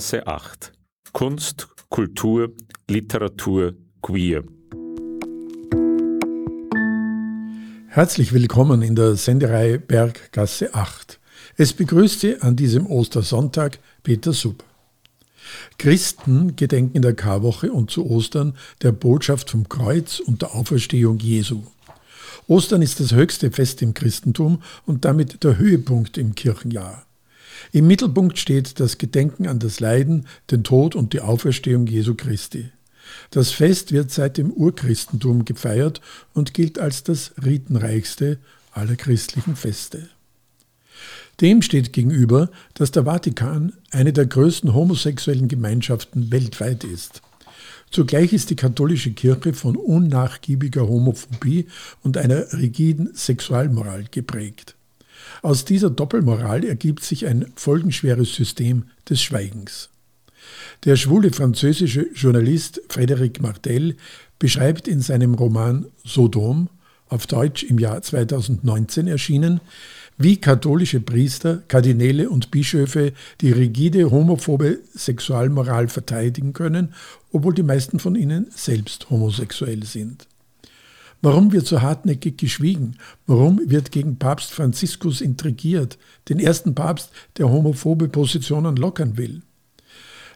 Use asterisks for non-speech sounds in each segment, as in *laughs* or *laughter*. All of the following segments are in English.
Berggasse 8. Kunst, Kultur, Literatur, Queer. Herzlich willkommen in der Sendereihe Berggasse 8. Es begrüßt Sie an diesem Ostersonntag Peter Sub. Christen gedenken in der Karwoche und zu Ostern der Botschaft vom Kreuz und der Auferstehung Jesu. Ostern ist das höchste Fest im Christentum und damit der Höhepunkt im Kirchenjahr. Im Mittelpunkt steht das Gedenken an das Leiden, den Tod und die Auferstehung Jesu Christi. Das Fest wird seit dem Urchristentum gefeiert und gilt als das ritenreichste aller christlichen Feste. Dem steht gegenüber, dass der Vatikan eine der größten homosexuellen Gemeinschaften weltweit ist. Zugleich ist die katholische Kirche von unnachgiebiger Homophobie und einer rigiden Sexualmoral geprägt. Aus dieser Doppelmoral ergibt sich ein folgenschweres System des Schweigens. Der schwule französische Journalist Frédéric Martel beschreibt in seinem Roman Sodom, auf Deutsch im Jahr 2019 erschienen, wie katholische Priester, Kardinäle und Bischöfe die rigide homophobe Sexualmoral verteidigen können, obwohl die meisten von ihnen selbst homosexuell sind. Warum wird so hartnäckig geschwiegen? Warum wird gegen Papst Franziskus intrigiert, den ersten Papst, der homophobe Positionen lockern will?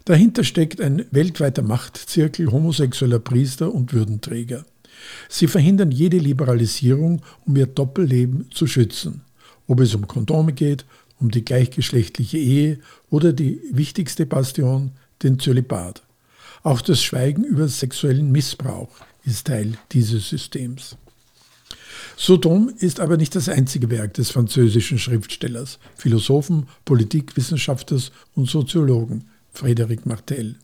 Dahinter steckt ein weltweiter Machtzirkel homosexueller Priester und Würdenträger. Sie verhindern jede Liberalisierung, um ihr Doppelleben zu schützen ob es um Kondome geht, um die gleichgeschlechtliche Ehe oder die wichtigste Bastion, den Zölibat. Auch das Schweigen über sexuellen Missbrauch ist Teil dieses Systems. Sodom ist aber nicht das einzige Werk des französischen Schriftstellers, Philosophen, Politikwissenschaftlers und Soziologen Frédéric Martel.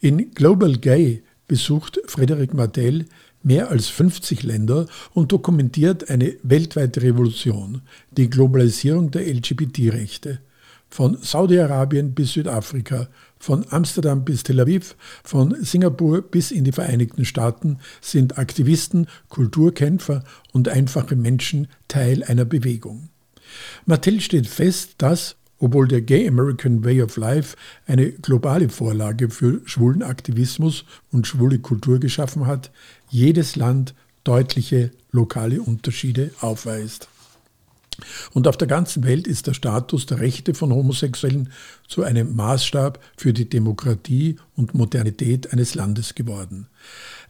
In Global Gay besucht Frédéric Martel mehr als 50 Länder und dokumentiert eine weltweite Revolution, die Globalisierung der LGBT-Rechte. Von Saudi-Arabien bis Südafrika, von Amsterdam bis Tel Aviv, von Singapur bis in die Vereinigten Staaten sind Aktivisten, Kulturkämpfer und einfache Menschen Teil einer Bewegung. Mattel steht fest, dass obwohl der Gay American Way of Life eine globale Vorlage für schwulen Aktivismus und schwule Kultur geschaffen hat, jedes Land deutliche lokale Unterschiede aufweist. Und auf der ganzen Welt ist der Status der Rechte von Homosexuellen zu einem Maßstab für die Demokratie und Modernität eines Landes geworden.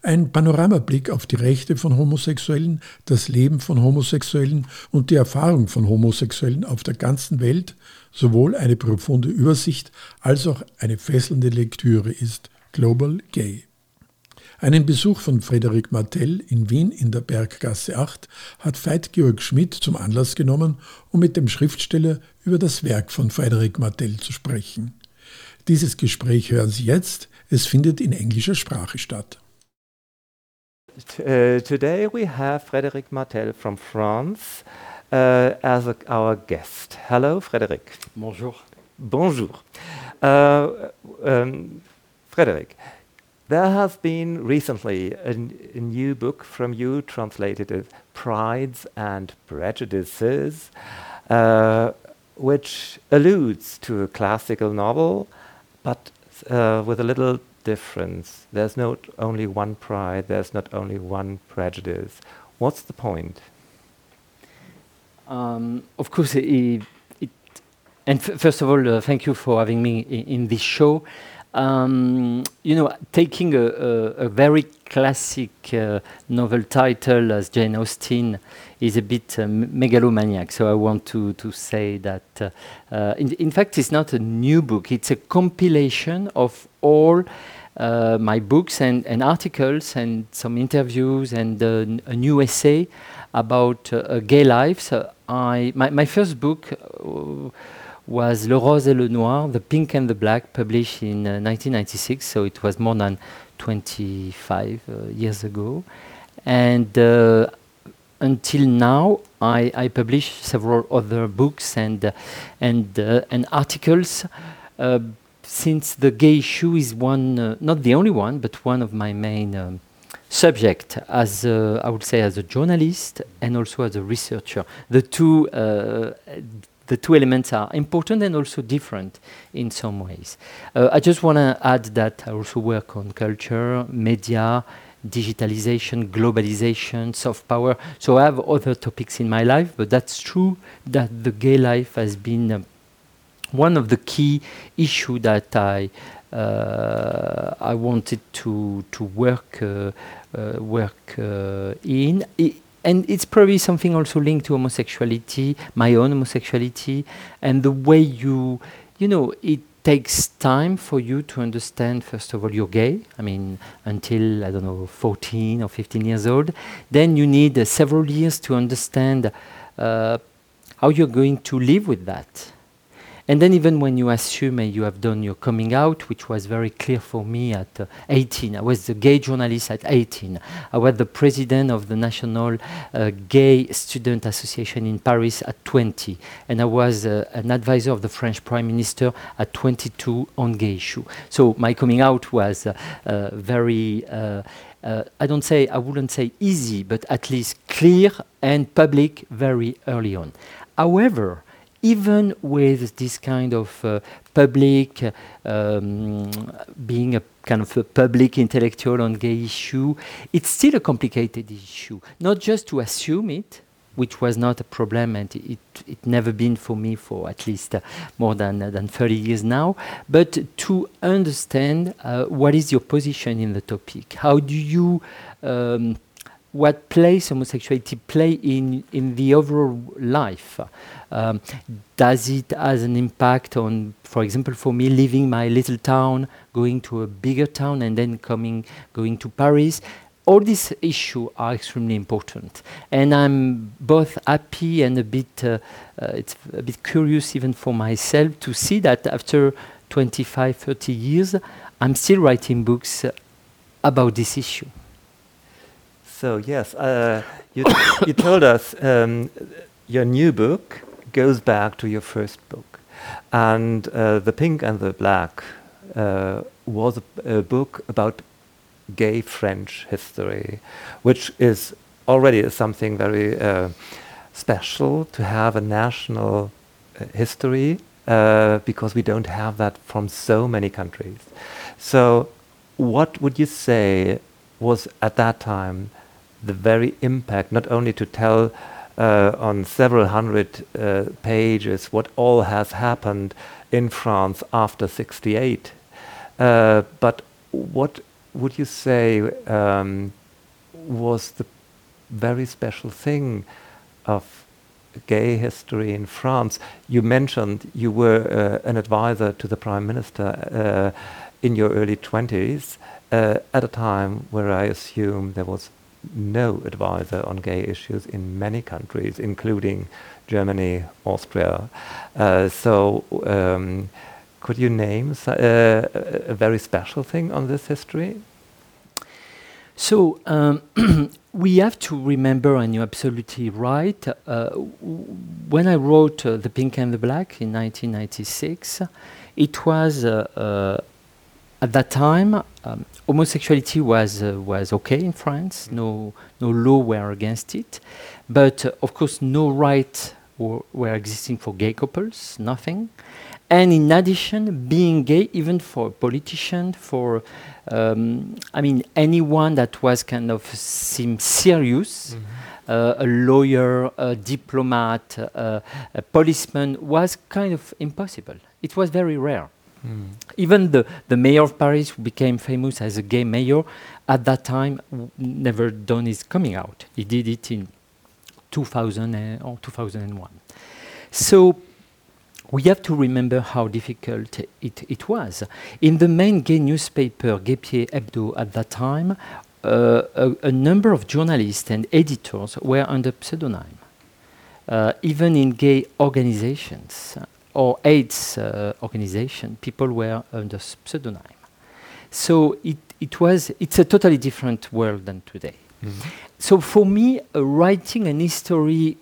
Ein Panoramablick auf die Rechte von Homosexuellen, das Leben von Homosexuellen und die Erfahrung von Homosexuellen auf der ganzen Welt sowohl eine profunde Übersicht als auch eine fesselnde Lektüre ist. Global Gay. Einen Besuch von Frederik Martell in Wien in der Berggasse 8 hat Veit Georg Schmidt zum Anlass genommen, um mit dem Schriftsteller über das Werk von Frederik Martell zu sprechen. Dieses Gespräch hören Sie jetzt. Es findet in englischer Sprache statt. Uh, today we have Frédéric Martel from France uh, as a, our guest. Hello, Frédéric. Bonjour. Bonjour. Uh, um, Frédéric, there has been recently a, new book from you translated as Prides and Prejudices, uh, which alludes to a classical novel, but uh, with a little difference. There's not only one pride, there's not only one prejudice. What's the point? Um, of course, it, it and first of all, uh, thank you for having me in this show. Um, you know, taking a, a, a very classic uh, novel title as Jane Austen is a bit uh, megalomaniac. So I want to, to say that, uh, uh, in, in, fact, it's not a new book, it's a compilation of all uh, my books and, and, articles and some interviews and uh, a new essay about gay lives. I, my, my first book was Le Rose et le Noir, The Pink and the Black, published in uh, 1996, so it was more than 25 uh, years ago. And uh, until now, I, I publish several other books and, uh, and, uh, and articles. Uh, since the gay issue is one, not the only one, but one of my main um, subject as I would say as a journalist and also as a researcher. The two the two elements are important and also different in some ways. Uh, I just want to add that I also work on culture, media, digitalization, globalization, soft power. So I have other topics in my life, but that's true that the gay life has been um, one of the key issues that I uh, I wanted to to work uh, uh, work uh, in. I, and it's probably something also linked to homosexuality, my own homosexuality, and the way you, you know, it takes time for you to understand, first of all, you're gay. I mean, until, I don't know, 14 or 15 years old. Then you need uh, several years to understand uh, how you're going to live with that. And then even when you assume and you have done your coming out, which was very clear for me at uh, 18, I was the gay journalist at 18. I was the president of the National uh, Gay Student Association in Paris at 20. And I was uh, an advisor of the French Prime Minister at 22 on gay issue. So my coming out was uh, uh, very uh, uh, I don't say, I wouldn't say easy, but at least clear and public very early on. However, even with this kind of uh, public, um, being a kind of a public intellectual on gay issue, it's still a complicated issue. Not just to assume it, which was not a problem, and it it never been for me for at least uh, more than uh, than 30 years now. But to understand uh, what is your position in the topic, how do you um, what place homosexuality play in in the overall life? Um, does it has an impact on, for example, for me leaving my little town, going to a bigger town, and then coming going to Paris? All these issues are extremely important, and I'm both happy and a bit uh, uh, it's a bit curious even for myself to see that after 25, 30 years, I'm still writing books about this issue. So yes, uh, you, you told us um, your new book goes back to your first book, and uh, the Pink and the Black uh, was a, a, book about gay French history, which is already something very uh, special to have a national uh, history uh, because we don't have that from so many countries. So, what would you say was at that time? The very impact, not only to tell uh, on several hundred uh, pages what all has happened in France after 68, uh, but what would you say um, was the very special thing of gay history in France? You mentioned you were uh, an advisor to the Prime Minister uh, in your early 20s uh, at a time where I assume there was no advisor on gay issues in many countries, including Germany, Austria. Uh, so, um, could you name uh, a very special thing on this history? So, um, *clears throat* we have to remember, and you're absolutely right, uh, when I wrote uh, The Pink and the Black in 1996, it was uh, uh, at that time, um, homosexuality was uh, was okay in France. No no law were against it, but uh, of course no rights were existing for gay couples. Nothing. And in addition, being gay, even for a politician, for um, I mean anyone that was kind of seemed serious, mm-hmm. uh, a lawyer, a diplomat, uh, a policeman, was kind of impossible. It was very rare. Mm. Even the, the mayor of Paris, who became famous as a gay mayor, at that time never done his coming out. He did it in 2000 or 2001. So we have to remember how difficult it, it was. In the main gay newspaper, Gai Pied Hebdo, at that time, uh, a, a, number of journalists and editors were under pseudonym. Uh, even in gay organizations, or AIDS uh, organization, people were under pseudonym. So it, it was, it's a totally different world than today. Mm -hmm. So for me, uh, writing an history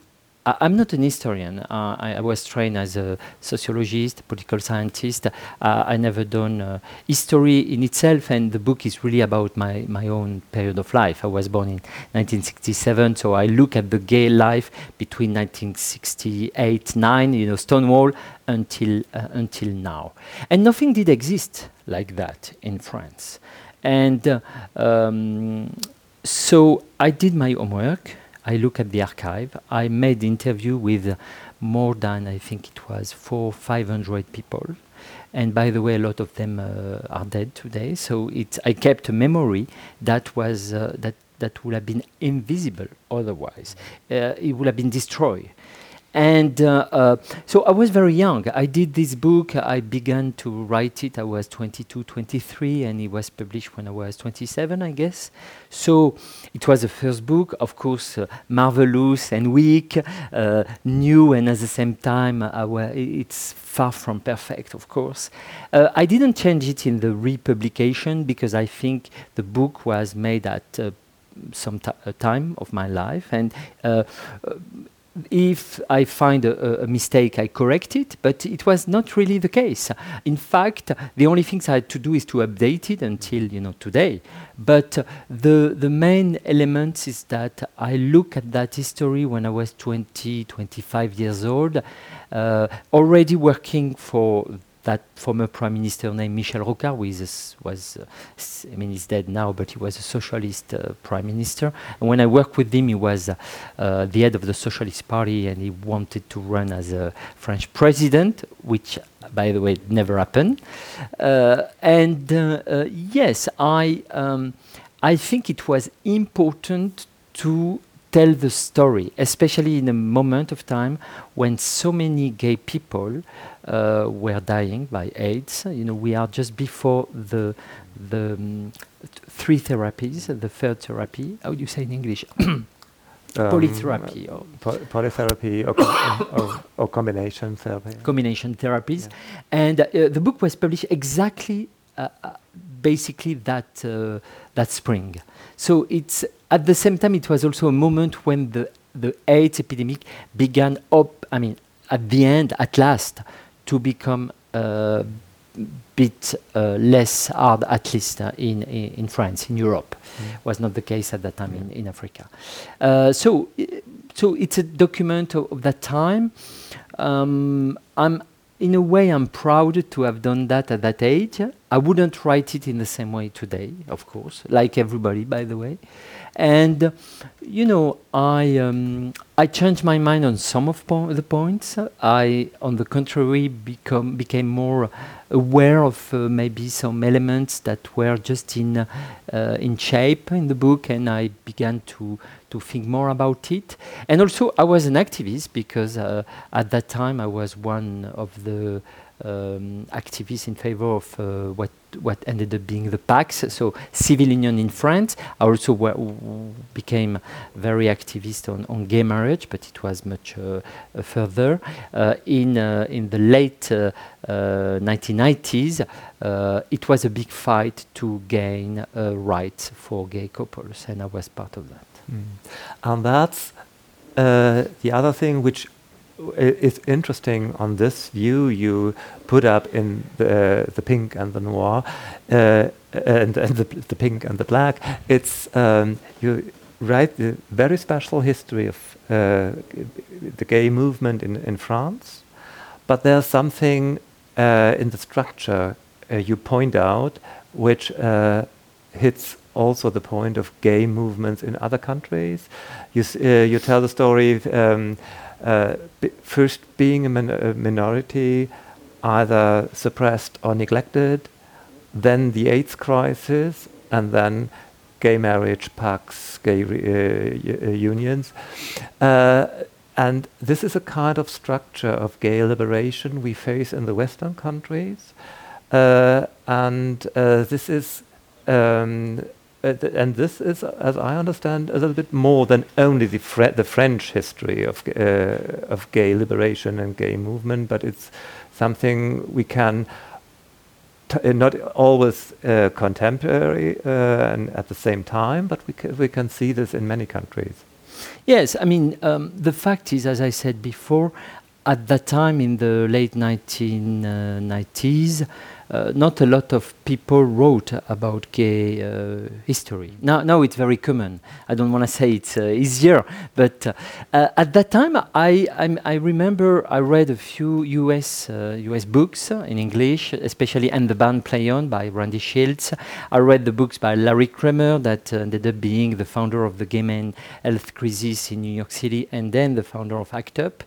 I, I'm not an historian. Uh, I, I was trained as a sociologist, political scientist. Uh, I never done uh, history in itself, and the book is really about my, my own period of life. I was born in 1967, so I look at the gay life between 1968, 9, you know, Stonewall, until uh, until now, and nothing did exist like that in France, and uh, um, so I did my homework. I look at the archive. I made interview with more than I think it was four, five hundred people, and by the way, a lot of them uh, are dead today. So it's I kept a memory that was uh, that that would have been invisible otherwise. Uh, it would have been destroyed. And uh, uh, so I was very young. I did this book. I began to write it. I was 22, 23, and it was published when I was 27, I guess. So it was the first book, of course, uh, marvelous and weak, uh, new, and at the same time, uh, it's far from perfect, of course. Uh, I didn't change it in the republication because I think the book was made at some ti- time of my life, and if I find a, a- mistake, I correct it, but it was not really the case. In fact, the only things I had to do is to update it until you know today. But uh, the the main element is that I look at that history when I was 20, 25 years old, uh, already working for that former prime minister named Michel Rocard, who is a was, uh, I mean, he's dead now, but he was a socialist uh, prime minister. And when I worked with him, he was uh, uh, the head of the Socialist Party, and he wanted to run as a French president, which, by the way, never happened. Uh, and uh, yes, I um, I think it was important to tell the story, especially in a moment of time when so many gay people uh, were dying by AIDS. You know, we are just before the the um, th- three therapies, the third therapy. How do you say in English? *coughs* Um, Polytherapy or po- polytherapy or, com- *coughs* or, or combination therapy. combination therapies. Yeah. And uh, the book was published exactly, uh, uh, basically that uh, that spring. So it's at the same time it was also a moment when the the AIDS epidemic began up. I mean, at the end, at last, to become a bit uh, less hard, at least uh, in, in in France, in Europe. Was not the case at that time in, in Africa. Uh, so, so it's a document of, of that time. Um, I'm in a way I'm proud to have done that at that age. I wouldn't write it in the same way today, of course, like everybody, by the way. And you know, I um, I changed my mind on some of po- the points. I, on the contrary, become became more aware of uh, maybe some elements that were just in uh, in shape in the book, and I began to to think more about it. And also, I was an activist because uh, at that time I was one of the um, activists in favor of uh, what what ended up being the PACS, so civil union in France. I also became very activist on, on gay marriage, but it was much uh, uh, further uh, in uh, in the late uh, uh, 1990s. Uh, it was a big fight to gain rights for gay couples, and I was part of that. Mm. And that's the other thing which w- i- is interesting on this view you put up in the, the pink and the noir, uh, and, and the, the pink and the black. It's um, you write the very special history of uh, the gay movement in, in France, but there's something uh, in the structure uh, you point out which uh, hits also the point of gay movements in other countries. You, uh, you tell the story um, uh, first being a, min- a minority, either suppressed or neglected, then the AIDS crisis, and then gay marriage PACS, gay uh, uh, unions. Uh, and this is a kind of structure of gay liberation we face in the Western countries. Uh, and this is um, uh, th- and this is, as I understand, a little bit more than only the, Fre- the French history of, uh, of gay liberation and gay movement, but it's something we can uh, not always uh, contemporary uh, and at the same time, but we, we can see this in many countries. Yes, I mean, um, the fact is, as I said before, at that time in the late 1990s, uh, not a lot of people wrote about gay uh, history. Now, now it's very common. I don't want to say it's uh, easier, but uh, uh, at that time, I, I'm, i remember I read a few US US books in English, especially "And the Band Play On" by Randy Shilts. I read the books by Larry Kramer, that ended up being the founder of the Gay Men Health Crisis in New York City, and then the founder of ACT UP,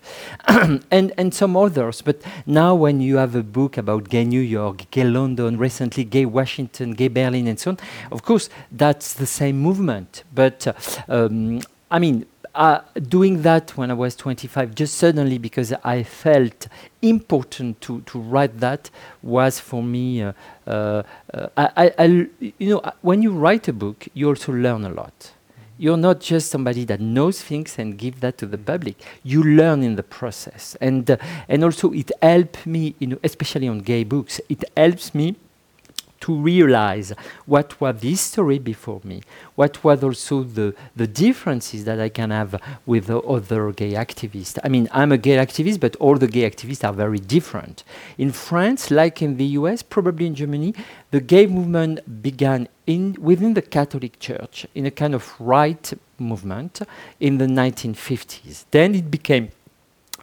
*clears throat* and and some others. But now, when you have a book about gay New York, gay London, recently gay Washington, gay Berlin, and so on. Of course, that's the same movement. But uh, um, I mean, uh, doing that when I was 25, just suddenly because I felt important to, to write that was for me. Uh, uh, uh I, I, you know, when you write a book, you also learn a lot you're not just somebody that knows things and give that to the public. You learn in the process, and uh, and also it helped me, you know, especially on gay books. It helps me to realize what was the history before me, what was also the, the differences that I can have with the other gay activists. I mean, I'm a gay activist, but all the gay activists are very different. In France, like in the US, probably in Germany, the gay movement began in, within the Catholic Church in a kind of right movement in the 1950s. Then it became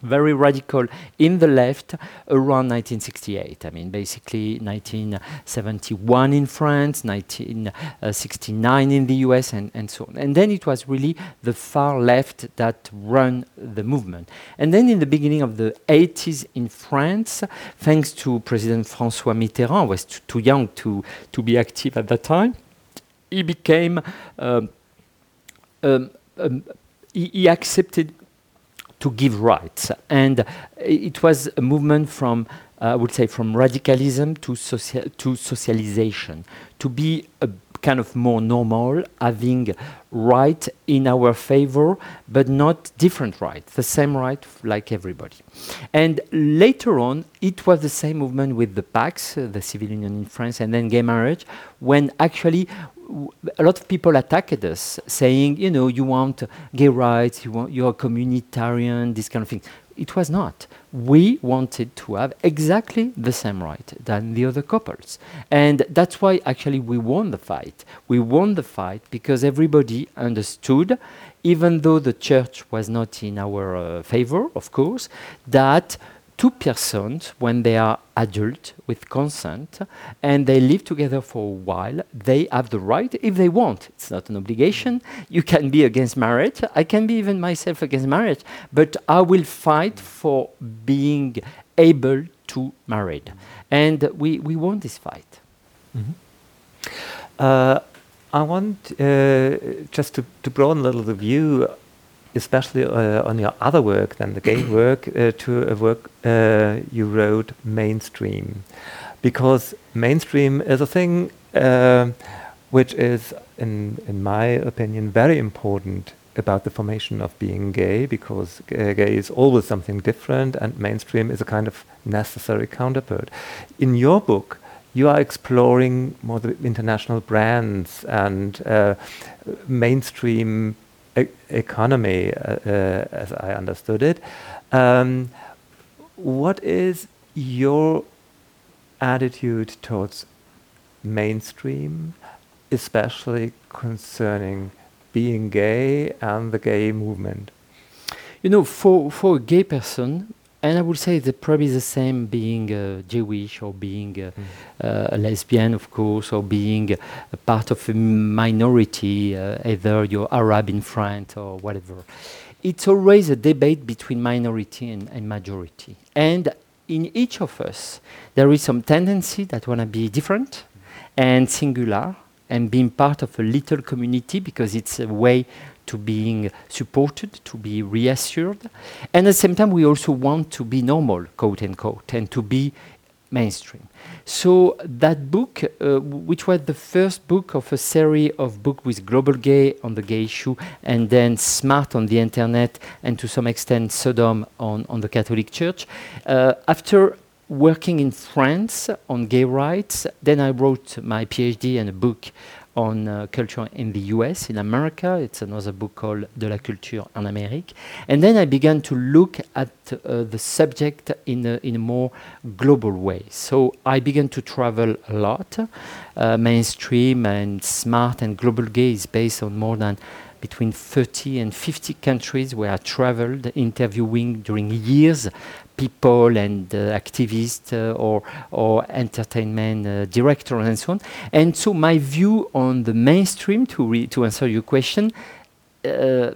very radical in the left around 1968. I mean, basically 1971 in France, 1969 in the US, and, and so on. And then it was really the far left that run the movement. And then in the beginning of the 80s in France, thanks to President François Mitterrand, was too young to, to be active at that time, he became um, um, um, he accepted to give rights. And it was a movement from, uh, I would say, from radicalism to, to socialization, to be a kind of more normal, having right in our favor, but not different right, the same right like everybody. And later on, it was the same movement with the PACS, uh, the civil union in France, and then gay marriage, when actually a lot of people attacked us, saying, you know, you want gay rights, you want, you're a communitarian, this kind of thing. It was not. We wanted to have exactly the same right than the other couples. And that's why actually we won the fight. We won the fight because everybody understood, even though the church was not in our uh, favor, of course, that two persons, when they are adult with consent and they live together for a while, they have the right, if they want, it's not an obligation. You can be against marriage. I can be even myself against marriage, but I will fight for being able to marry. And we, we won this fight. Mm -hmm. uh, I want uh, just to, to broaden a little the view especially uh, on your other work than the gay work, uh, to a work uh, you wrote mainstream, because mainstream is a thing uh, which is, in in my opinion, very important about the formation of being gay, because gay is always something different, and mainstream is a kind of necessary counterpart. In your book. You are exploring more the international brands and uh, mainstream e economy, uh, uh, as I understood it. Um, what is your attitude towards mainstream, especially concerning being gay and the gay movement? You know, for, for a gay person, and I would say that probably the same being uh, Jewish or being uh, mm. uh, a lesbian, of course, or being a part of a minority, uh, either you're Arab in France or whatever. It's always a debate between minority and, and majority. And in each of us, there is some tendency that want to be different and singular and being part of a little community because it's a way to being supported, to be reassured. And at the same time, we also want to be normal, quote unquote, and to be mainstream. So that book, uh, which was the first book of a series of books with Global Gay on the gay issue, and then Smart on the internet, and to some extent Sodom on, on the Catholic Church, uh, after working in France on gay rights, then I wrote my PhD and a book on uh, culture in the US, in America. It's another book called De la culture en Amérique. And then I began to look at uh, the subject in a, in a more global way. So I began to travel a lot. Uh, mainstream and smart and global gaze based on more than between 30 and 50 countries where I traveled, interviewing during years people and uh, activists uh, or, or entertainment uh, directors and so on. And so my view on the mainstream, to, to answer your question, uh,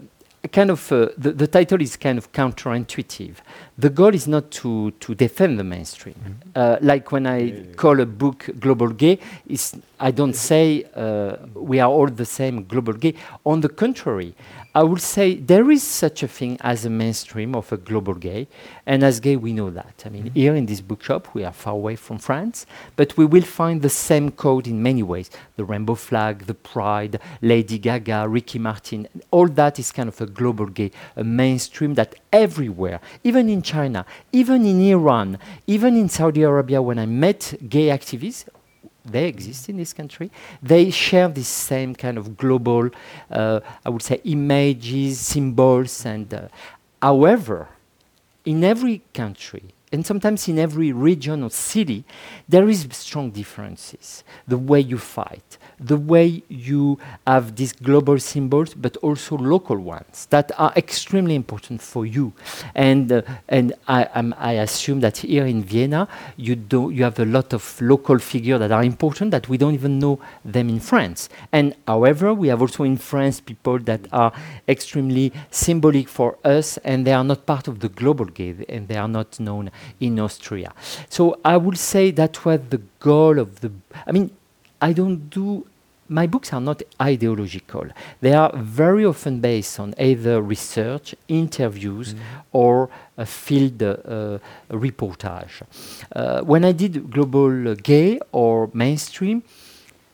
kind of uh, the, the title is kind of counterintuitive. The goal is not to, to defend the mainstream. Uh, like when I call a book Global Gay, is I don't say uh, we are all the same global gay. On the contrary, I would say there is such a thing as a mainstream of a global gay, and as gay we know that. I mean, here in this bookshop we are far away from France, but we will find the same code in many ways: the rainbow flag, the pride, Lady Gaga, Ricky Martin. All that is kind of a global gay, a mainstream that everywhere, even in China, even in Iran, even in Saudi Arabia, when I met gay activists, they exist in this country. They share this same kind of global, uh, I would say, images, symbols, and uh, however, in every country and sometimes in every region or city, there is strong differences. The way you fight, the way you have these global symbols, but also local ones that are extremely important for you. And uh, and I, I'm- I assume that here in Vienna, you do you have a lot of local figures that are important that we don't even know them in France. And however, we have also in France people that are extremely symbolic for us, and they are not part of the global game, and they are not known in Austria. So I would say that was the goal of the. I mean, I don't do. My books are not ideological. They are very often based on either research, interviews, or a field uh, uh, reportage. Uh, when I did global uh, gay or mainstream,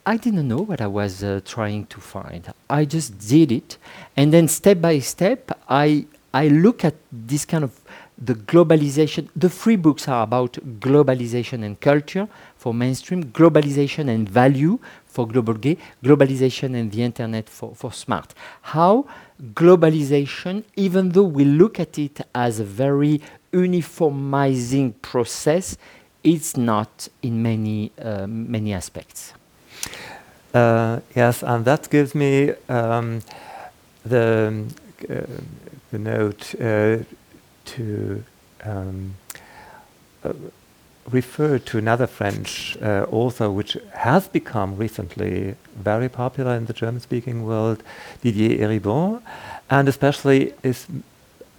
I didn't know what I was uh, trying to find. I just did it, and then step by step, I I look at this kind of the globalization. The three books are about globalization and culture for mainstream, globalization and value for global gay, globalization and the internet for, for smart. How globalization, even though we look at it as a very uniformizing process, it's not in many uh, many aspects. Uh, yes, and that gives me um, the, uh, the note uh, to um, uh, refer to another French uh, author which has become recently very popular in the German speaking world, Didier Eribon, and especially is,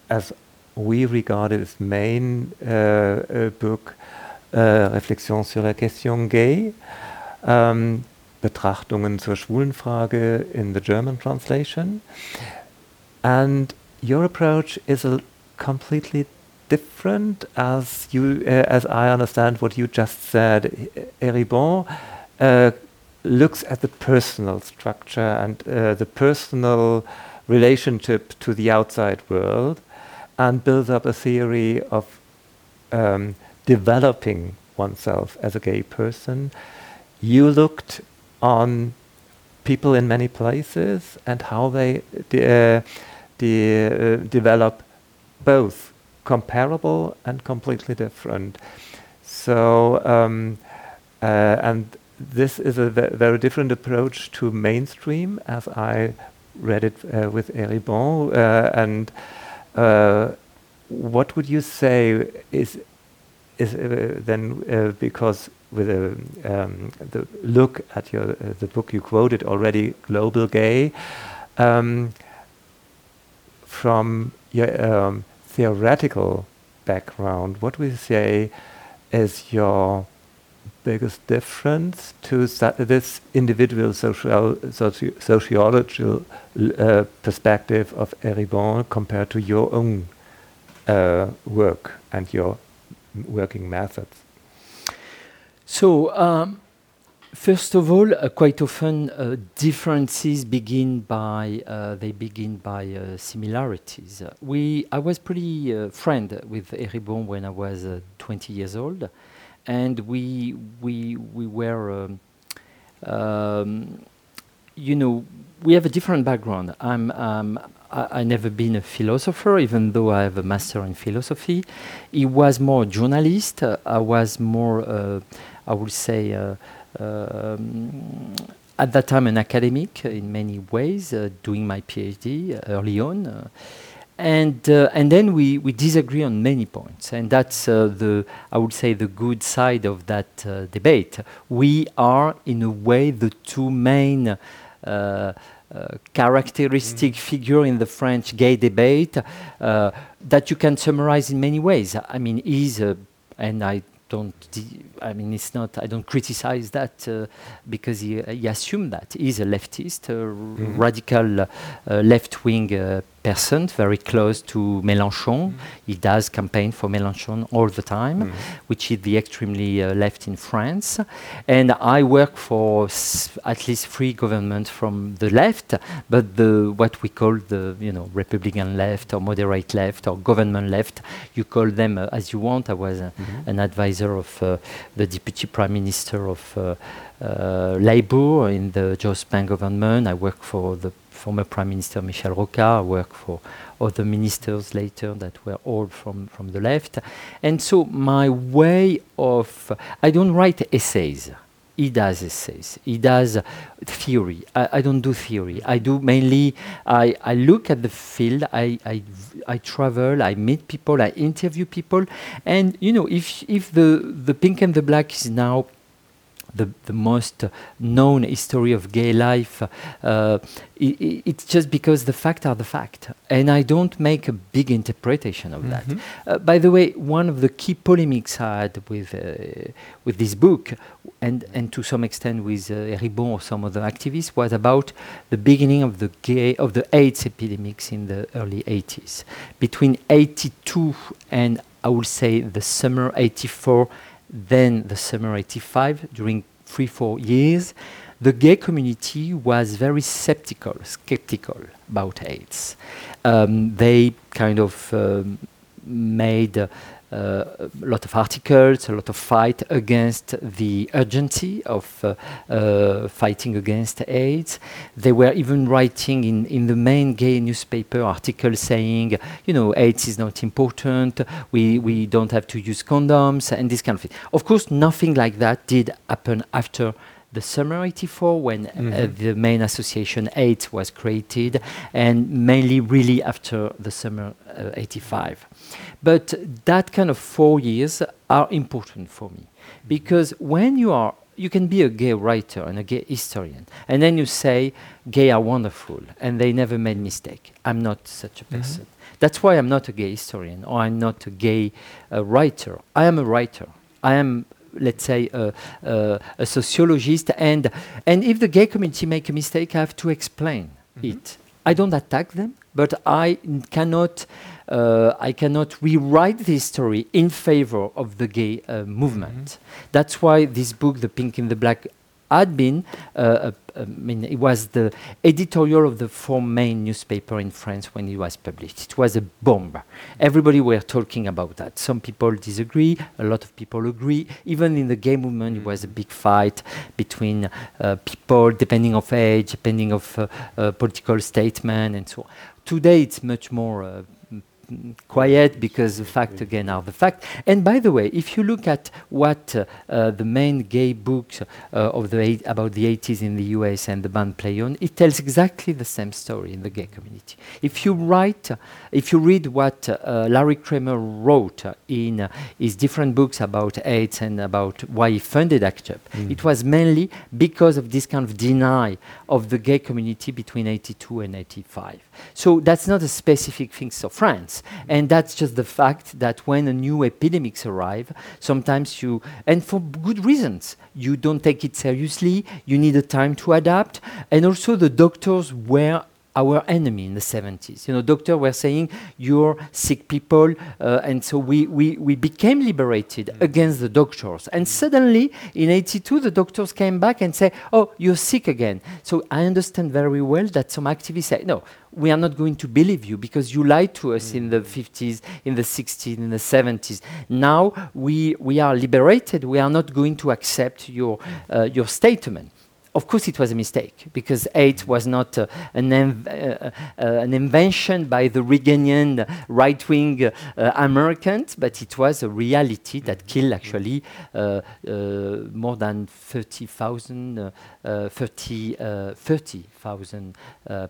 as we regard it, his main uh, uh, book, uh, Réflexion sur la question gay. Um, Betrachtungen zur Schwulenfrage in the German translation. And your approach is a completely different as you uh, as I understand what you just said. Eribon uh, looks at the personal structure and uh, the personal relationship to the outside world and builds up a theory of um, developing oneself as a gay person. You looked on people in many places and how they de- uh, de- uh, develop both comparable and completely different. So, um, uh, and this is a ve- very different approach to mainstream as I read it uh, with Eribon. Uh, and uh, what would you say is is uh, then uh, because with a, um, the look at your the book you quoted already, Global Gay, um, from your um, theoretical background, what you say is your biggest difference to this individual social soci- sociological uh, perspective of Eribon compared to your own uh, work and your working methods? So, um, first of all, uh, quite often uh, differences begin by uh, they begin by uh, similarities. Uh, we I was pretty uh, friend with Eribon when I was uh, 20 years old, and we we we were. Um, um, you know, we have a different background. I'm, um, I, I never been a philosopher, even though I have a master in philosophy. He was more journalist. I was more, I would say, um, at that time an academic in many ways, uh, doing my PhD early on. Uh, and uh, and then we, we disagree on many points, and that's uh, the I would say the good side of that uh, debate. We are in a way the two main uh, uh, characteristic figure in the French gay debate uh, that you can summarize in many ways. I mean, he's uh, and I don't. I mean, it's not. I don't criticize that uh, because he, he assumed that he's a leftist, a r- radical uh, left-wing uh, person, very close to Mélenchon. He does campaign for Mélenchon all the time, which is the extremely uh, left in France. And I work for s- at least three governments from the left, but the what we call the you know Republican left or moderate left or government left. You call them uh, as you want. I was uh, an advisor of uh, the deputy prime minister of uh, uh, Labour in the Jospin government. I work for the former prime minister Michel Rocard. I work for other ministers later that were all from, from the left. And so my way of, I don't write essays. He does essays. He does theory. I, I don't do theory. I do mainly, I, I look at the field, I I travel, I meet people, I interview people. And, you know, if, if the, the pink and the black is now the, the most known history of gay life. Uh, i i it's just because the facts are the fact, and I don't make a big interpretation of that. Uh, by the way, one of the key polemics I had with uh, with this book, and and to some extent with uh, Eribon or some other activists, was about the beginning of the gay of the AIDS epidemics in the early 80s, between 82 and I would say the summer 84 then the summer 85 during three four years the gay community was very skeptical skeptical about aids. Um, they kind of um, made uh, a lot of articles, a lot of fight against the urgency of uh, uh, fighting against AIDS. They were even writing in, in the main gay newspaper articles saying, you know, AIDS is not important, we, we don't have to use condoms, and this kind of thing. Of course, nothing like that did happen after the summer 84 when uh, the main association AIDES was created, and mainly really after the summer uh, 85. But that kind of four years are important for me. Mm-hmm. Because when you are you can be a gay writer and a gay historian and then you say gay are wonderful and they never made mistake. I'm not such a mm-hmm. person. That's why i'm not a gay historian or i'm not a gay uh, writer. I am a writer. I am let's say a, sociologist and and if the gay community make a mistake i have to explain mm-hmm. it. I don't attack them but i n- cannot I cannot rewrite this story in favor of the gay uh, movement. That's why this book, The Pink and the Black, had been, uh, uh, I mean, it was the editorial of the four main newspaper in France when it was published. It was a bomb. Everybody were talking about that. Some people disagree, a lot of people agree. Even in the gay movement, it was a big fight between uh, people, depending of age, depending of uh, uh, political statement, and so on. Today, it's much more uh, quiet because the fact again are the fact. And by the way, if you look at what uh, uh, the main gay books uh, of the eight, about the 80s in the US and the band play on, it tells exactly the same story in the gay community. If you write, uh, if you read what uh, Larry Kramer wrote in his different books about AIDS and about why he funded ACT UP, it was mainly because of this kind of deny of the gay community between 82 and 85. So that's not a specific thing of France. And that's just the fact that when a new epidemics arrive, sometimes you, and for good reasons, you don't take it seriously, you need a time to adapt. And also the doctors were our enemy in the 70s. You know, doctors were saying, you're sick people, uh, and so we, we, we became liberated against the doctors. And suddenly, in 82, the doctors came back and say, oh, you're sick again. So I understand very well that some activists say, no, we are not going to believe you because you lied to us in the 50s, in the 60s, in the 70s. Now we, we are liberated. We are not going to accept your, uh, your statement. Of course, it was a mistake because AIDS was not uh, an, uh, uh, an, invention by the Reaganian right wing uh, Americans, but it was a reality that killed actually uh, uh, more than 30,000 30, 30,000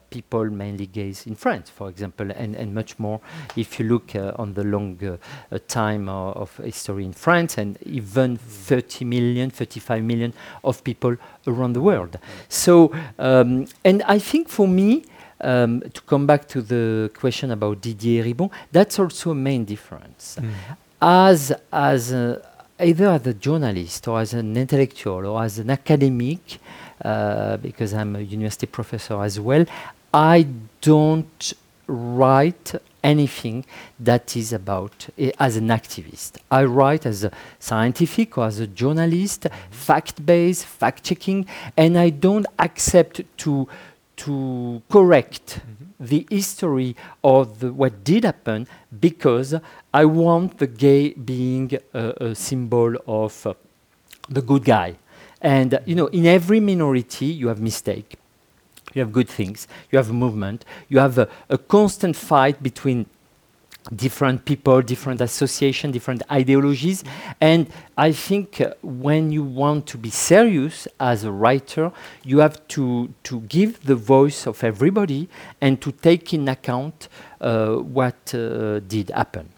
people, mainly gays in France, for example, and, and much more if you look on the long time of history in France, and even 30 million, 35 million of people around the world. So, um, and I think for me, um, to come back to the question about Didier Eribon, that's also a main difference. Mm. As, as a, either as a journalist or as an intellectual or as an academic, uh, because I'm a university professor as well, I don't write anything that is about uh, as an activist. I write as a scientific or as a journalist, fact-based, fact-checking, and I don't accept to to correct mm-hmm. the history of the, what did happen because I want the gay being a, a symbol of uh, the good guy. And uh, you know, in every minority, you have mistake you have good things, you have movement, you have a, a constant fight between different people, different associations, different ideologies. And I think uh, when you want to be serious as a writer, you have to, to give the voice of everybody and to take in account uh, what uh, did happen.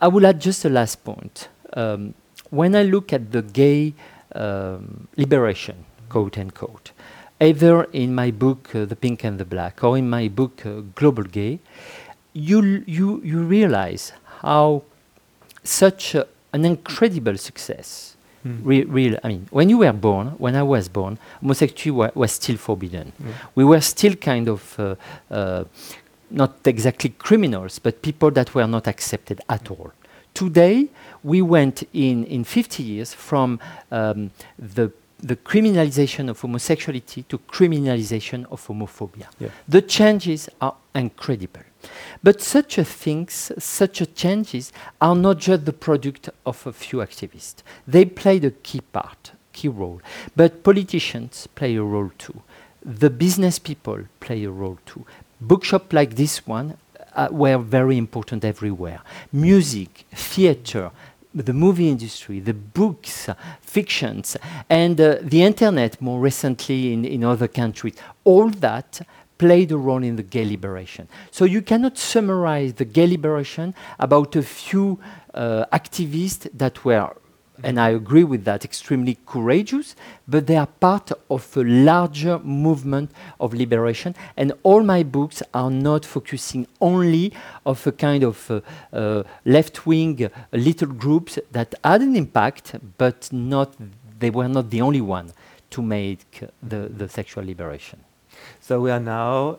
I will add just a last point. Um, when I look at the gay um, liberation, quote unquote, either in my book uh, The Pink and the Black or in my book uh, Global Gay, you, you, you realize how such a, an incredible success. Mm. Re real, I mean, when you were born, when I was born, homosexuality wa was still forbidden. Mm. We were still kind of uh, uh, not exactly criminals, but people that were not accepted at all. Today, we went in in 50 years from um, the the criminalization of homosexuality to criminalization of homophobia. Yeah. The changes are incredible. But such a things, such a changes are not just the product of a few activists. They played a key part, key role. But politicians play a role too. The business people play a role too. Bookshops like this one uh, were very important everywhere. Music, theater, the movie industry, the books, fictions, and uh, the internet more recently in, in other countries, all that played a role in the gay liberation. So you cannot summarize the gay liberation about a few uh, activists that were and I agree with that, extremely courageous, but they are part of a larger movement of liberation. And all my books are not focusing only of a kind of uh, uh, left-wing little groups that had an impact, but not they were not the only one to make the, the sexual liberation. So we are now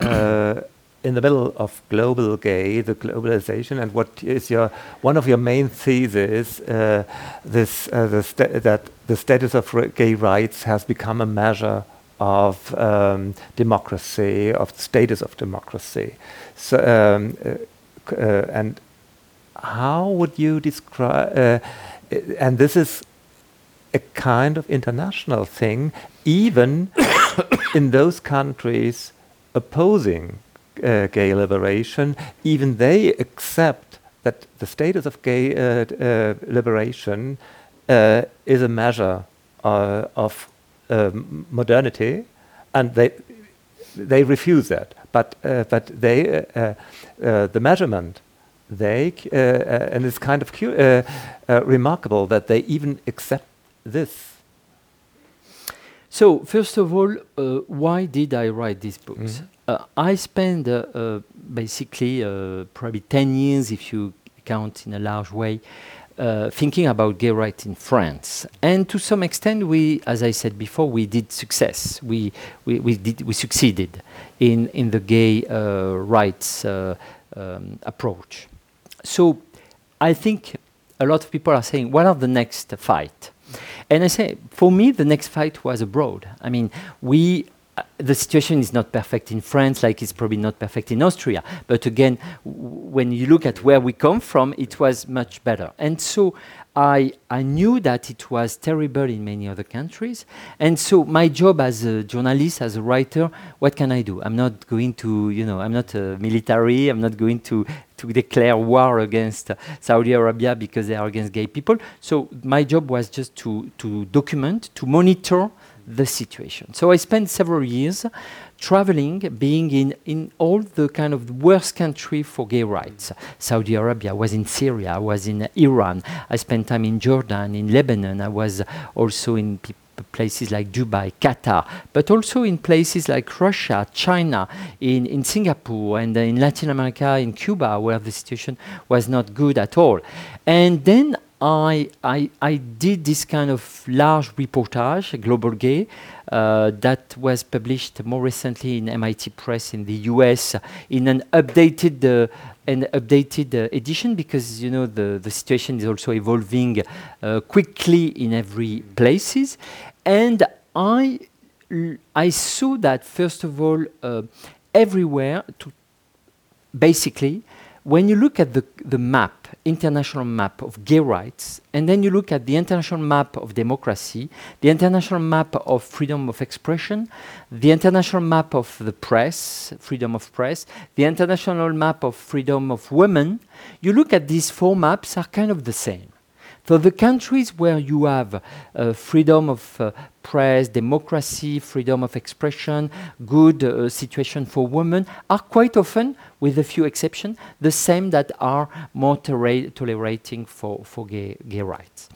uh, in the middle of global gay, the globalization, and what is your one of your main theses? Uh, this uh, the that the status of gay rights has become a measure of um, democracy, of the status of democracy. So, um, uh, uh and how would you describe? Uh, and this is a kind of international thing, even *coughs* in those countries opposing uh, gay liberation, even they accept that the status of gay uh, uh, liberation uh, is a measure uh, of um, modernity, and they they refuse that. But uh, but they the measurement they and it's kind of remarkable that they even accept this. So first of all, why did I write these books? Mm -hmm. Uh, I spent uh, uh, basically probably 10 years, if you count in a large way, thinking about gay rights in France. And to some extent, we, as I said before, we did success. We, we, we, did, we succeeded in, in the gay uh, rights uh, um, approach. So I think a lot of people are saying, what are the next fight? And I say, for me, the next fight was abroad. I mean, we the situation is not perfect in France, like it's probably not perfect in Austria. But again, when you look at where we come from, it was much better. And so I, I knew that it was terrible in many other countries. And so my job as a journalist, as a writer, what can I do? I'm not going to, you know, I'm not a military, I'm not going to, to declare war against Saudi Arabia because they are against gay people. So my job was just to, to document, to monitor the situation. So I spent several years traveling, being in, in all the kind of worst country for gay rights. Saudi Arabia, I was in Syria, I was in Iran, I spent time in Jordan, in Lebanon, I was also in places like Dubai, Qatar, but also in places like Russia, China, in, in Singapore, and uh, in Latin America, in Cuba, where the situation was not good at all. And then I, I, I did this kind of large reportage, Global Gay, uh, that was published more recently in MIT Press in the US in an updated uh, an updated uh, edition because you know the, the situation is also evolving uh, quickly in every places. And I I saw that first of all uh, everywhere to basically when you look at the, the map, international map of gay rights, and then you look at the international map of democracy, the international map of freedom of expression, the international map of the press, freedom of press, the international map of freedom of women, you look at these four maps are kind of the same. So the countries where you have uh, freedom of uh, press, democracy, freedom of expression, good uh, situation for women are quite often, with a few exceptions, the same that are more tolerating for, for gay, gay rights.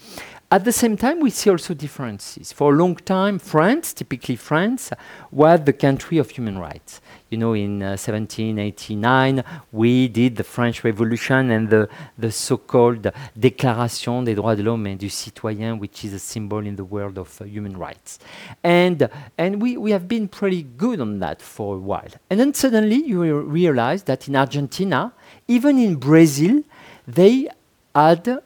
At the same time, we see also differences. For a long time, France, typically France, was the country of human rights. You know, in uh, 1789, we did the French Revolution and the, the so-called Déclaration des droits de l'homme et du citoyen, which is a symbol in the world of uh, human rights. And, and we, we have been pretty good on that for a while. And then suddenly you realize that in Argentina, even in Brazil, they had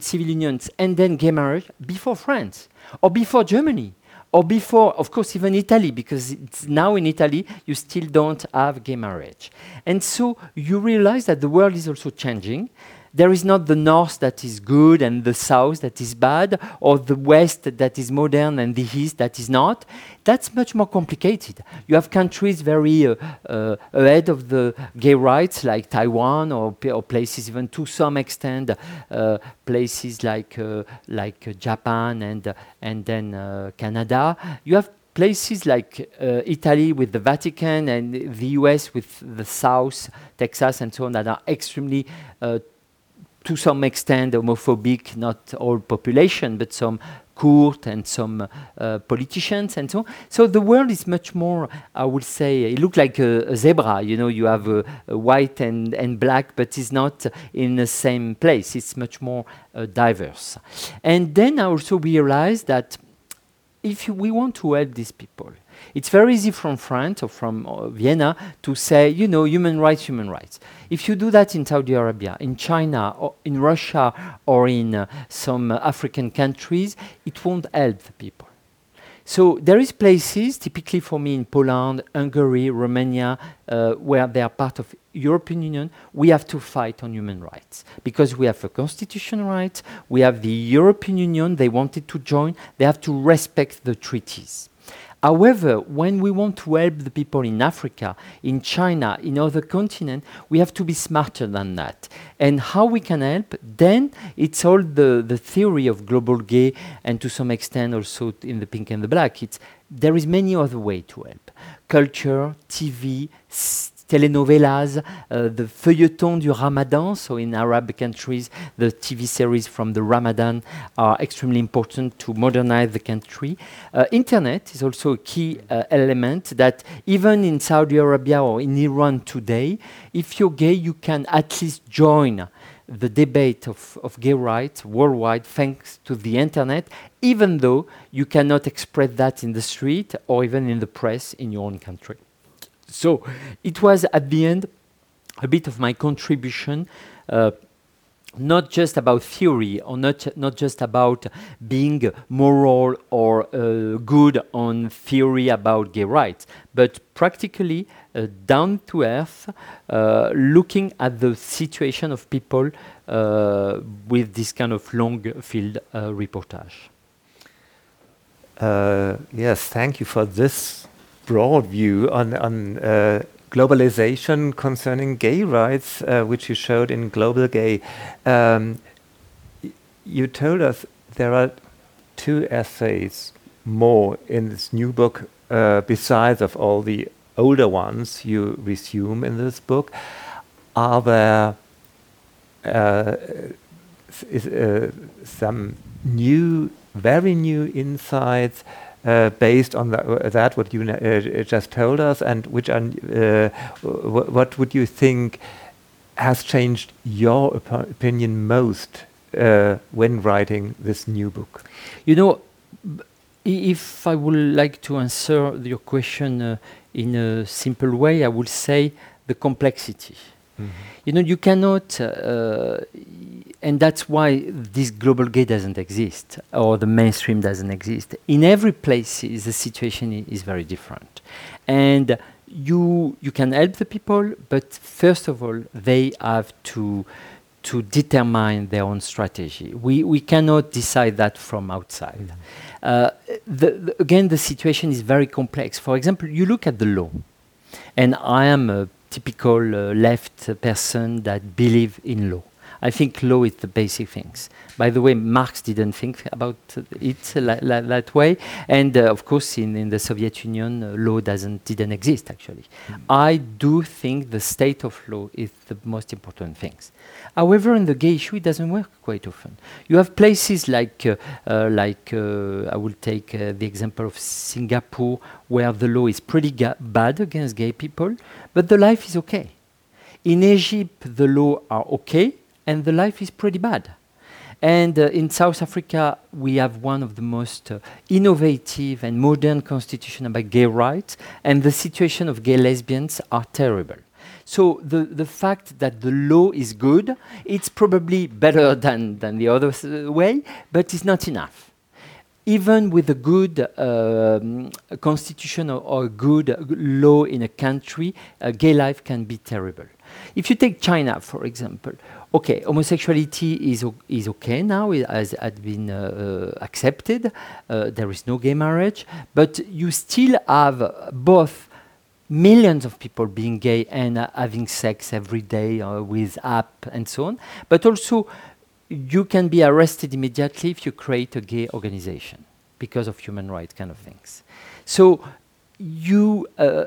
civil unions and then gay marriage before France or before Germany or before, of course, even Italy, because now in Italy you still don't have gay marriage. And so you realize that the world is also changing there is not the north that is good and the south that is bad, or the west that is modern and the east that is not. That's much more complicated. You have countries very uh, uh, ahead of the gay rights, like Taiwan, or, or places even to some extent, uh, places like uh, like Japan and and then uh, Canada. You have places like uh, Italy with the Vatican and the US with the South, Texas, and so on that are extremely uh, to some extent homophobic, not all population, but some court and some uh, politicians and so on. So the world is much more, I would say, it looks like a, a, zebra. You know, you have a, a, white and, and black, but it's not in the same place. It's much more uh, diverse. And then I also realized that if we want to help these people, it's very easy from France or from uh, Vienna to say, you know, human rights, human rights. If you do that in Saudi Arabia, in China, or in Russia, or in uh, some African countries, it won't help the people. So there is places, typically for me in Poland, Hungary, Romania, uh, where they are part of European Union, we have to fight on human rights because we have a constitutional right, we have the European Union, they wanted to join, they have to respect the treaties. However, when we want to help the people in Africa, in China, in other continents, we have to be smarter than that. And how we can help, then it's all the, the theory of global gay and to some extent also in the pink and the black. It's, there is many other way to help. Culture, TV, telenovelas, uh, the feuilleton du Ramadan. So in Arab countries, the TV series from the Ramadan are extremely important to modernize the country. Uh, internet is also a key uh, element that even in Saudi Arabia or in Iran today, if you're gay, you can at least join the debate of, of gay rights worldwide thanks to the internet, even though you cannot express that in the street or even in the press in your own country. So it was at the end a bit of my contribution uh, not just about theory or not, not just about being moral or uh, good on theory about gay rights, but practically uh, down to earth, uh, looking at the situation of people uh, with this kind of long field uh, reportage. Uh, yes, thank you for this broad view on, on globalization concerning gay rights, uh, which you showed in Global Gay. Um, you told us there are two essays more in this new book, uh, besides of all the older ones you resume in this book. Are there uh, uh, some new, very new insights uh, based on that, uh, that what you uh, just told us, and which are, uh, what would you think has changed your op opinion most uh, when writing this new book? You know, if I would like to answer your question uh, in a simple way, I would say the complexity. Mm -hmm. You know, you cannot and that's why this global gay doesn't exist or the mainstream doesn't exist. In every place, the situation is very different, and you you can help the people, but first of all, they have to to determine their own strategy. We we cannot decide that from outside. Mm -hmm. uh, the, the, again, the situation is very complex. For example, you look at the law, and I am a typical uh, left person that believe in law I think law is the basic things. By the way, Marx didn't think about it that way, and uh, of course, in, in the Soviet Union, uh, law doesn't didn't exist actually. Mm. I do think the state of law is the most important things. However, in the gay issue, it doesn't work quite often. You have places like, uh, uh like uh, I will take uh, the example of Singapore, where the law is pretty bad against gay people, but the life is okay. In Egypt, the law are okay, and the life is pretty bad. And uh, in South Africa, we have one of the most uh, innovative and modern constitution about gay rights, and the situation of gay lesbians are terrible. So the, the fact that the law is good, it's probably better *laughs* than, than the other uh, way, but it's not enough. Even with a good um, constitution or, or, good law in a country, uh, gay life can be terrible. If you take China, for example, okay, homosexuality is, is okay now, it has, has been uh, uh, accepted, uh, there is no gay marriage, but you still have both millions of people being gay and uh, having sex every day uh, with app and so on, but also you can be arrested immediately if you create a gay organization because of human rights kind of things. So you uh,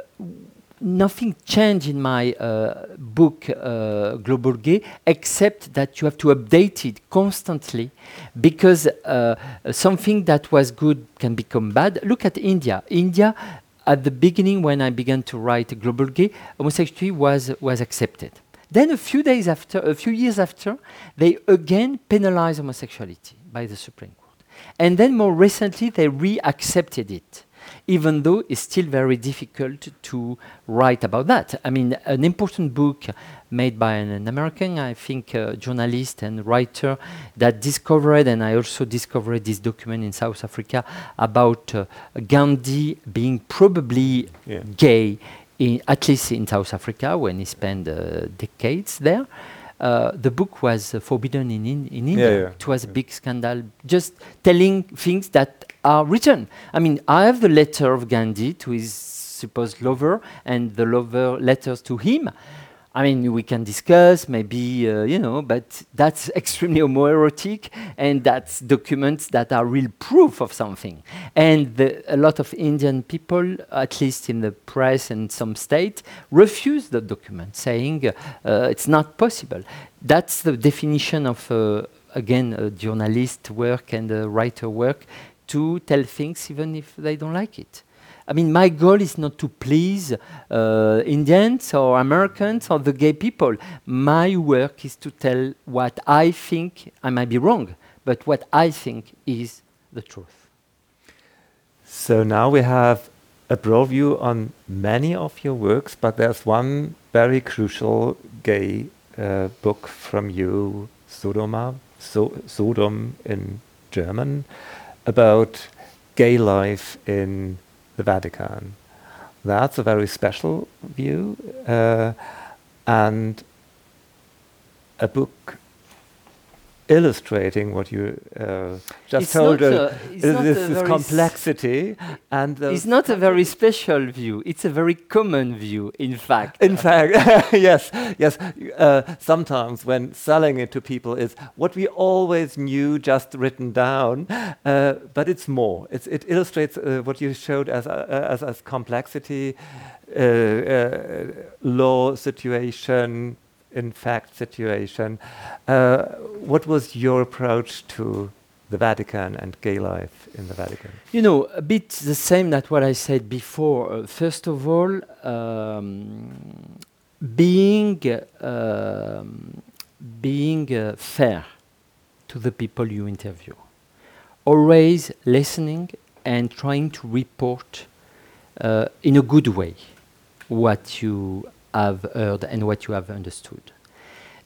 nothing changed in my uh, book uh, Global Gay except that you have to update it constantly because uh, something that was good can become bad. Look at India. India, at the beginning when I began to write Global Gay, homosexuality was was accepted. Then a few days after, a few years after, they again penalized homosexuality by the Supreme Court. And then more recently, they re-accepted it even though it's still very difficult to write about that. I mean, an important book made by an, an American, I think, uh, journalist and writer that discovered, and I also discovered this document in South Africa about uh, Gandhi being probably yeah. gay, in, at least in South Africa when he spent uh, decades there. Uh, the book was uh, forbidden in, in, in India. Yeah, yeah. It was a big scandal, just telling things that are written. I mean, I have the letter of Gandhi to his supposed lover and the lover letters to him. I mean, we can discuss, maybe, uh, you know, but that's extremely homoerotic, and that's documents that are real proof of something. And the, a lot of Indian people, at least in the press and some states, refuse the document, saying uh, it's not possible. That's the definition of, uh, again, a journalist work and a writer work to tell things even if they don't like it. I mean, my goal is not to please uh, Indians or Americans or the gay people. My work is to tell what I think, I might be wrong, but what I think is the truth. So now we have a broad view on many of your works, but there's one very crucial gay uh, book from you Sodoma, so Sodom in German, about gay life in the Vatican. That's a very special view, uh, and a book illustrating what you uh, just It's told. us. uh, a- it's not this a is very complexity, and It's not a very special view. It's a very common view, in fact. In fact, *laughs* yes, yes. Uh, sometimes when selling it to people is what we always knew, just written down, uh, but it's more. It's, it illustrates uh, what you showed as uh, as, as complexity, uh, uh, law situation, in fact situation. Uh, what was your approach to the Vatican and gay life in the Vatican? You know, a bit the same that what I said before. Uh, first of all, um, being um, being uh, fair to the people you interview, always listening and trying to report uh, in a good way what you have heard and what you have understood.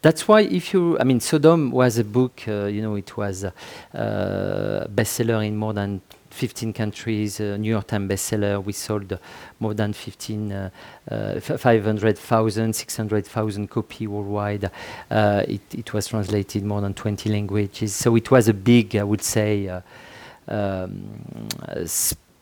That's why if you, I mean, Sodom was a book, uh, you know, it was a uh, bestseller in more than 15 countries, uh, New York Times bestseller. We sold uh, more than 15, uh, uh, 500,000, 600,000 copy worldwide. Uh, it, it was translated more than 20 languages. So it was a big, I would say, uh, um, uh,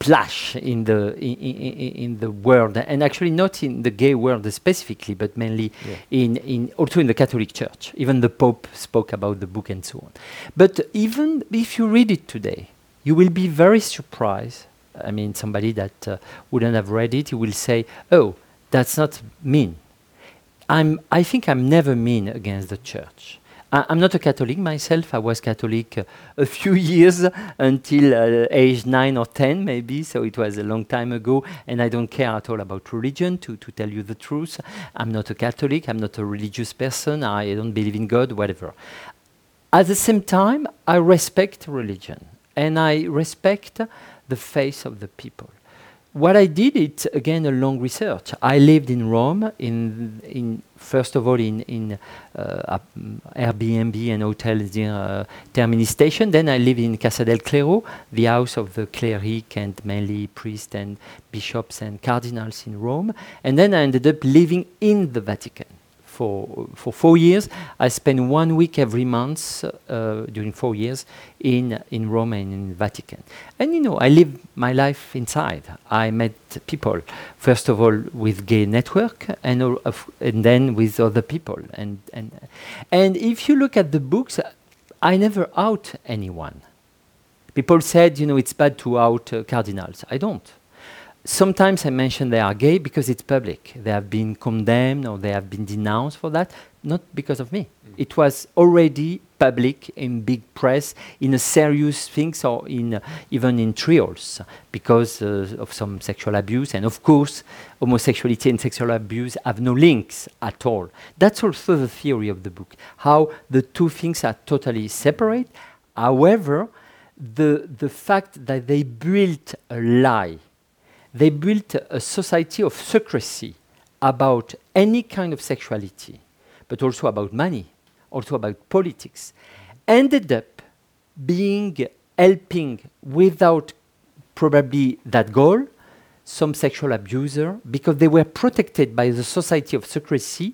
splash in the in, in, in the world, and actually not in the gay world specifically, but mainly Yeah. in, in also in the Catholic Church. Even the Pope spoke about the book and so on. But even if you read it today, you will be very surprised. I mean, somebody that uh, wouldn't have read it, he will say, "Oh, that's not mean." I'm. I think I'm never mean against the church. I, I'm not a Catholic myself. I was Catholic a few *laughs* years until uh, age nine or ten, maybe. So it was a long time ago, and I don't care at all about religion. To to tell you the truth, I'm not a Catholic. I'm not a religious person. I don't believe in God. Whatever. At the same time, I respect religion and I respect the faith of the people. What I did, it's again a long research. I lived in Rome, in, in first of all in, in uh, Airbnb and hotels near uh, Termini Station. Then I lived in Casa del Clero, the house of the cleric and mainly priests and bishops and cardinals in Rome. And then I ended up living in the Vatican for for four years. I spent one week every month uh, during four years in in Rome and in Vatican. And you know, I lived my life inside. I met people first of all with gay network, and and then with other people. And and and if you look at the books, I never out anyone. People said, you know, it's bad to out uh, cardinals. I don't sometimes I mention they are gay because it's public. They have been condemned or they have been denounced for that, not because of me. It was already public in big press, in a serious things or in uh, even in trials because uh, of some sexual abuse. And of course, homosexuality and sexual abuse have no links at all. That's also the theory of the book, how the two things are totally separate. However, the, the fact that they built a lie they built a society of secrecy about any kind of sexuality, but also about money, also about politics, ended up being helping without probably that goal some sexual abuser because they were protected by the society of secrecy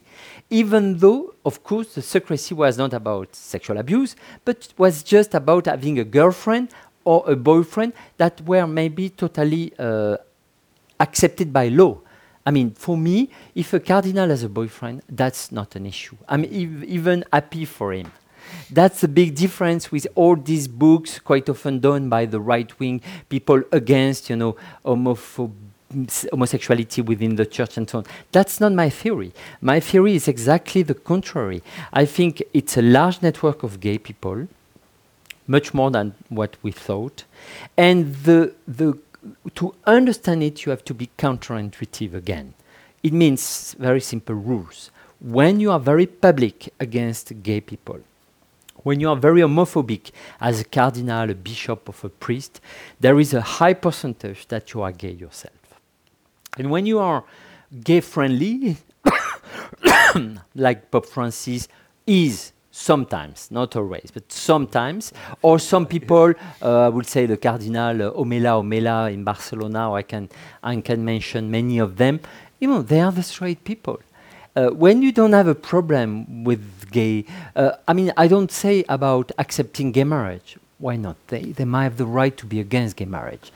even though of course the secrecy was not about sexual abuse but was just about having a girlfriend or a boyfriend that were maybe totally uh, accepted by law. I mean, for me, if a cardinal has a boyfriend, that's not an issue. I'm ev- even happy for him. That's the big difference with all these books, quite often done by the right wing people against, you know, homosexuality within the church and so on. That's not my theory. My theory is exactly the contrary. I think it's a large network of gay people, much more than what we thought, and the the to understand it, you have to be counterintuitive again. It means very simple rules. When you are very public against gay people, when you are very homophobic as a cardinal, a bishop, or a priest, there is a high percentage that you are gay yourself. And when you are gay friendly, *coughs* *coughs* like Pope Francis is sometimes, not always, but sometimes. Or some people, uh, I would say the Cardinal Omella Omella in Barcelona, I can, I can mention many of them. You know, they are the straight people. Uh, when you don't have a problem with gay, uh, I mean, I don't say about accepting gay marriage. Why not? They, they might have the right to be against gay marriage.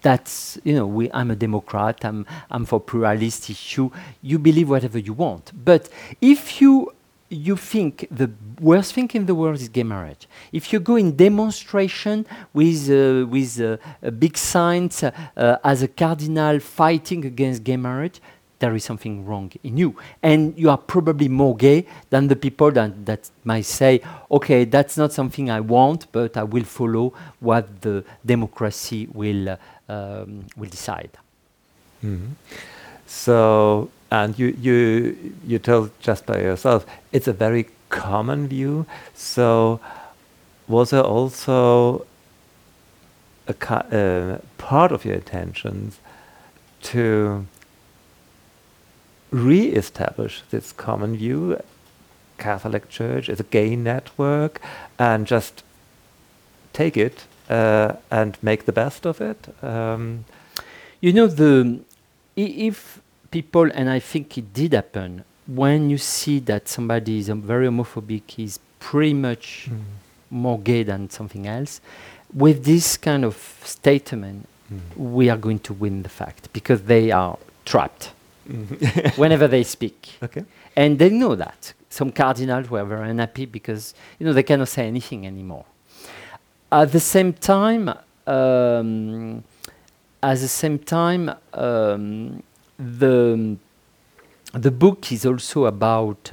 That's, you know, we, I'm a Democrat, I'm, I'm for pluralist issue. You believe whatever you want. But if you you think the worst thing in the world is gay marriage. If you go in demonstration with uh, with uh, big signs uh, as a cardinal fighting against gay marriage, there is something wrong in you, and you are probably more gay than the people that, that might say, "Okay, that's not something I want, but I will follow what the democracy will um, will decide." Mm -hmm. So and you you you told just by yourself it's a very common view. So was there also a uh, part of your intentions to re-establish this common view catholic church is a gay network and just take it uh, and make the best of it? Um, you know the if people, and I think it did happen, when you see that somebody is um, very homophobic, is pretty much mm. more gay than something else, with this kind of statement, mm. we are going to win the fact because they are trapped mm. *laughs* whenever they speak. Okay. And they know that. Some cardinals were very unhappy because you know they cannot say anything anymore. At the same time, um, at the same time, um, the the book is also about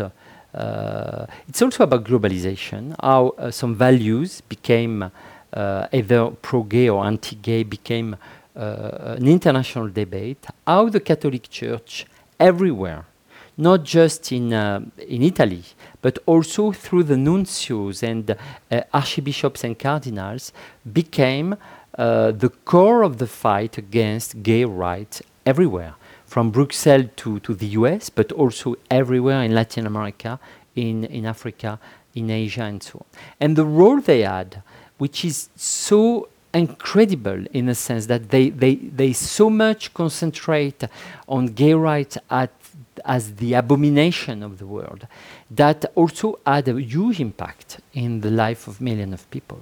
uh, it's also about globalization how uh, some values became uh, either pro-gay or anti-gay became uh, an international debate how the catholic church everywhere not just in uh, in Italy but also through the nuncios and uh, archbishops and cardinals became the core of the fight against gay rights everywhere from Brussels to, to the US, but also everywhere in Latin America, in, in Africa, in Asia, and so on. And the role they had, which is so incredible in the sense that they, they, they so much concentrate on gay rights at, as the abomination of the world, that also had a huge impact in the life of millions of people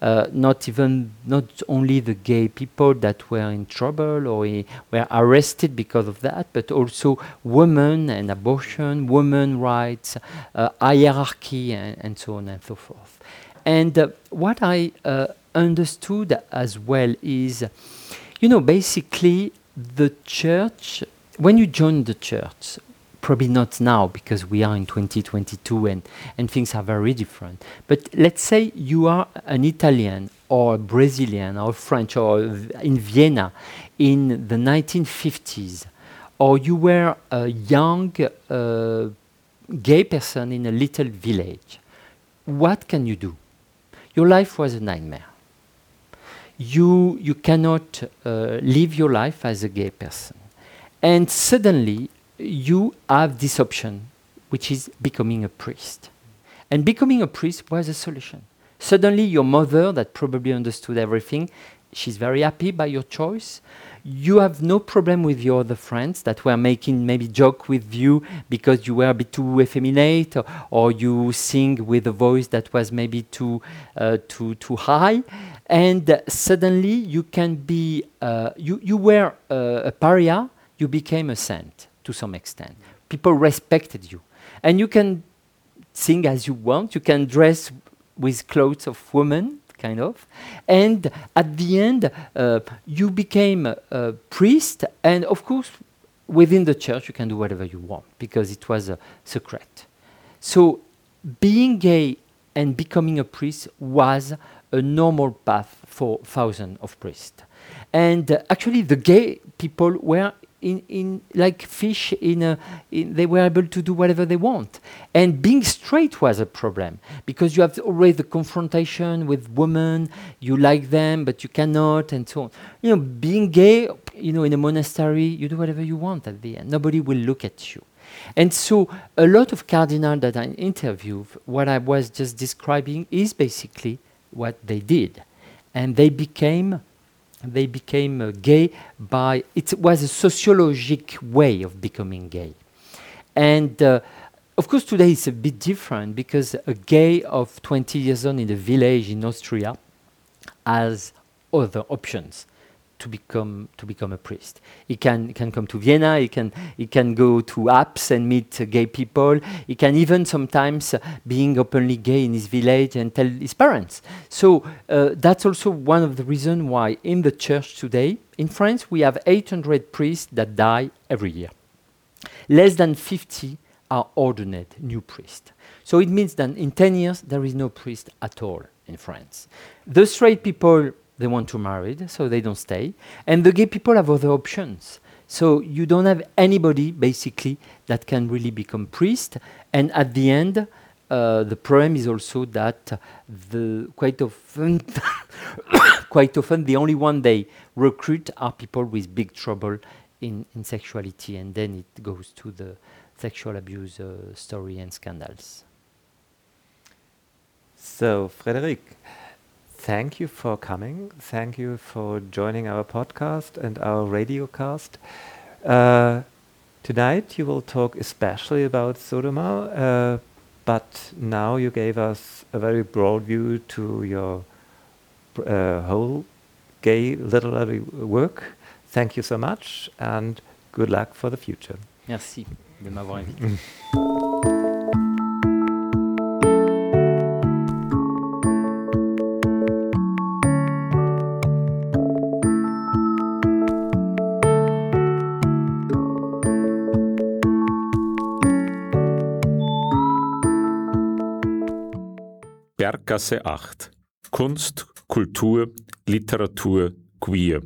uh, not even not only the gay people that were in trouble or were arrested because of that, but also women and abortion, women rights, uh, hierarchy, and, and, so on and so forth. And uh, what I uh, understood as well is, you know, basically the church. When you join the church, probably not now because we are in 2022 and, and things are very different. But let's say you are an Italian or a Brazilian or French or in Vienna in the 1950s, or you were a young uh, gay person in a little village. What can you do? Your life was a nightmare. You, you cannot uh, live your life as a gay person. And suddenly, you have this option, which is becoming a priest. And becoming a priest was a solution. Suddenly, your mother, that probably understood everything, she's very happy by your choice. You have no problem with your other friends that were making maybe joke with you because you were a bit too effeminate or, or you sing with a voice that was maybe too uh, too too high, and suddenly you can be uh, you you were uh, a pariah, you became a saint to some extent. People respected you. And you can sing as you want, you can dress with clothes of women, kind of. And at the end, uh, you became a, a, priest, and of course, within the church, you can do whatever you want because it was a secret. So, being gay and becoming a priest was a normal path for thousands of priests. And uh, actually, the gay people were in, in like fish in, a, in they were able to do whatever they want. And being straight was a problem because you have always the confrontation with women you like them but you cannot and so on. You know being gay you know in a monastery you do whatever you want at the end. Nobody will look at you. And so a lot of cardinals that I interviewed, what I was just describing is basically what they did. And they became they became uh, gay by it was a sociologic way of becoming gay. And uh, of course today it's a bit different because a gay of 20 years old in a village in Austria has other options to become to become a priest. He can he can come to Vienna. He can he can go to apps and meet uh, gay people. He can even sometimes uh, being openly gay in his village and tell his parents. So uh, that's also one of the reasons why in the church today in France we have 800 priests that die every year. Less than 50 are ordained new priests. So it means that in 10 years there is no priest at all in France. The straight people they want to marry, so they don't stay. And the gay people have other options. So you don't have anybody basically that can really become priest. And at the end, uh, the problem is also that the quite often, *coughs* quite often, the only one they recruit are people with big trouble in, in sexuality, and then it goes to the sexual abuse uh, story and scandals. So, Frédéric, thank you for coming. Thank you for joining our podcast and our radio cast. Uh, tonight you will talk especially about Sodoma, uh, but now you gave us a very broad view to your uh, whole gay literary work. Thank you so much and good luck for the future. Merci de m'avoir invité. Berggasse 8. Kunst, Kultur, Literatur, Queer.